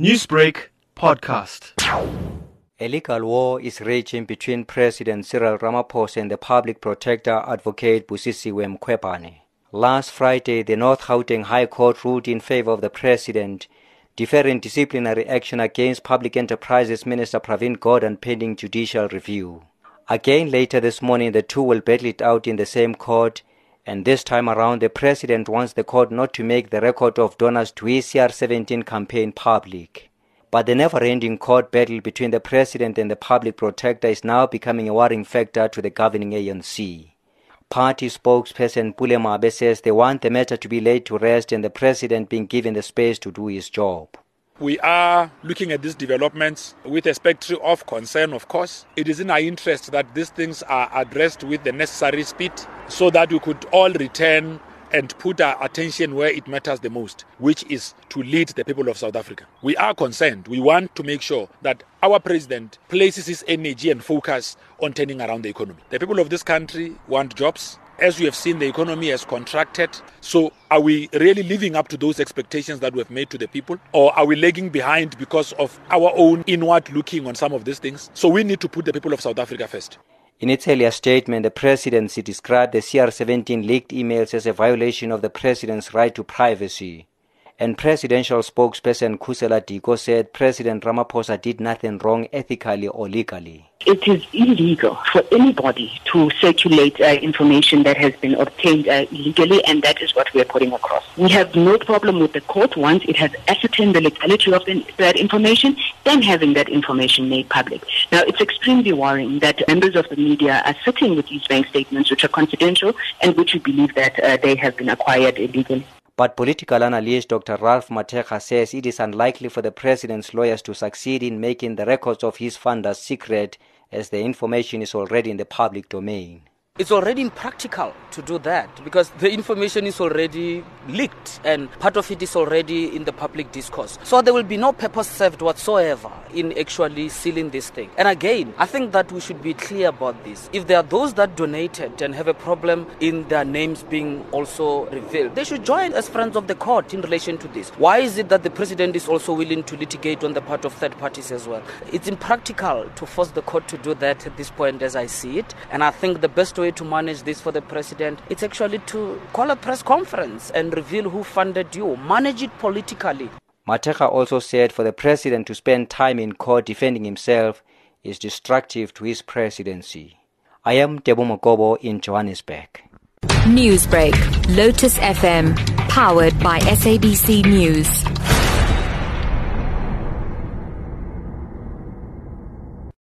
Newsbreak podcast. A legal war is raging between President Cyril Ramaphosa and the public protector advocate Busisiwe Mkhwebane. Last Friday, the North Gauteng High Court ruled in favor of the president, deferring disciplinary action against Public Enterprises Minister Pravin Gordhan pending judicial review. Again later this morning, the two will battle it out in the same court, and this time around, the president wants the court not to make the record of donors to his CR17 campaign public. But the never ending court battle between the president and the public protector is now becoming a worrying factor to the governing ANC. Party spokesperson Pule Mabe says they want the matter to be laid to rest and the president being given the space to do his job. We are looking at these developments with a spectrum of concern, of course. It is in our interest that these things are addressed with the necessary speed so that we could all return and put our attention where it matters the most, which is to lead the people of South Africa. We are concerned. We want to make sure that our president places his energy and focus on turning around the economy. The people of this country want jobs. As we have seen, the economy has contracted. So, are we really living up to those expectations that we have made to the people? Or are we lagging behind because of our own inward looking on some of these things? So, we need to put the people of South Africa first. In its earlier statement, the presidency described the CR17 leaked emails as a violation of the president's right to privacy. And presidential spokesperson Khusela Diko said President Ramaphosa did nothing wrong ethically or legally. It is illegal for anybody to circulate uh, information that has been obtained uh, illegally, and that is what we are putting across. We have no problem with the court once it has ascertained the legality of that information, then having that information made public. Now, it's extremely worrying that members of the media are sitting with these bank statements, which are confidential and which we believe that uh, they have been acquired illegally. But political analyst Dr. Ralph Mathekga says it is unlikely for the president's lawyers to succeed in making the records of his funders secret as the information is already in the public domain. It's already impractical to do that because the information is already leaked and part of it is already in the public discourse. So there will be no purpose served whatsoever in actually sealing this thing. And again, I think that we should be clear about this. If there are those that donated and have a problem in their names being also revealed, they should join as friends of the court in relation to this. Why is it that the president is also willing to litigate on the part of third parties as well? It's impractical to force the court to do that at this point as I see it. And I think the best way way to manage this for the president, it's actually to call a press conference and reveal who funded you, manage it politically. Mathekga also said for the president to spend time in court defending himself is destructive to his presidency. I am Ntebo Mokobo in Johannesburg. Newsbreak, Lotus FM, powered by SABC News.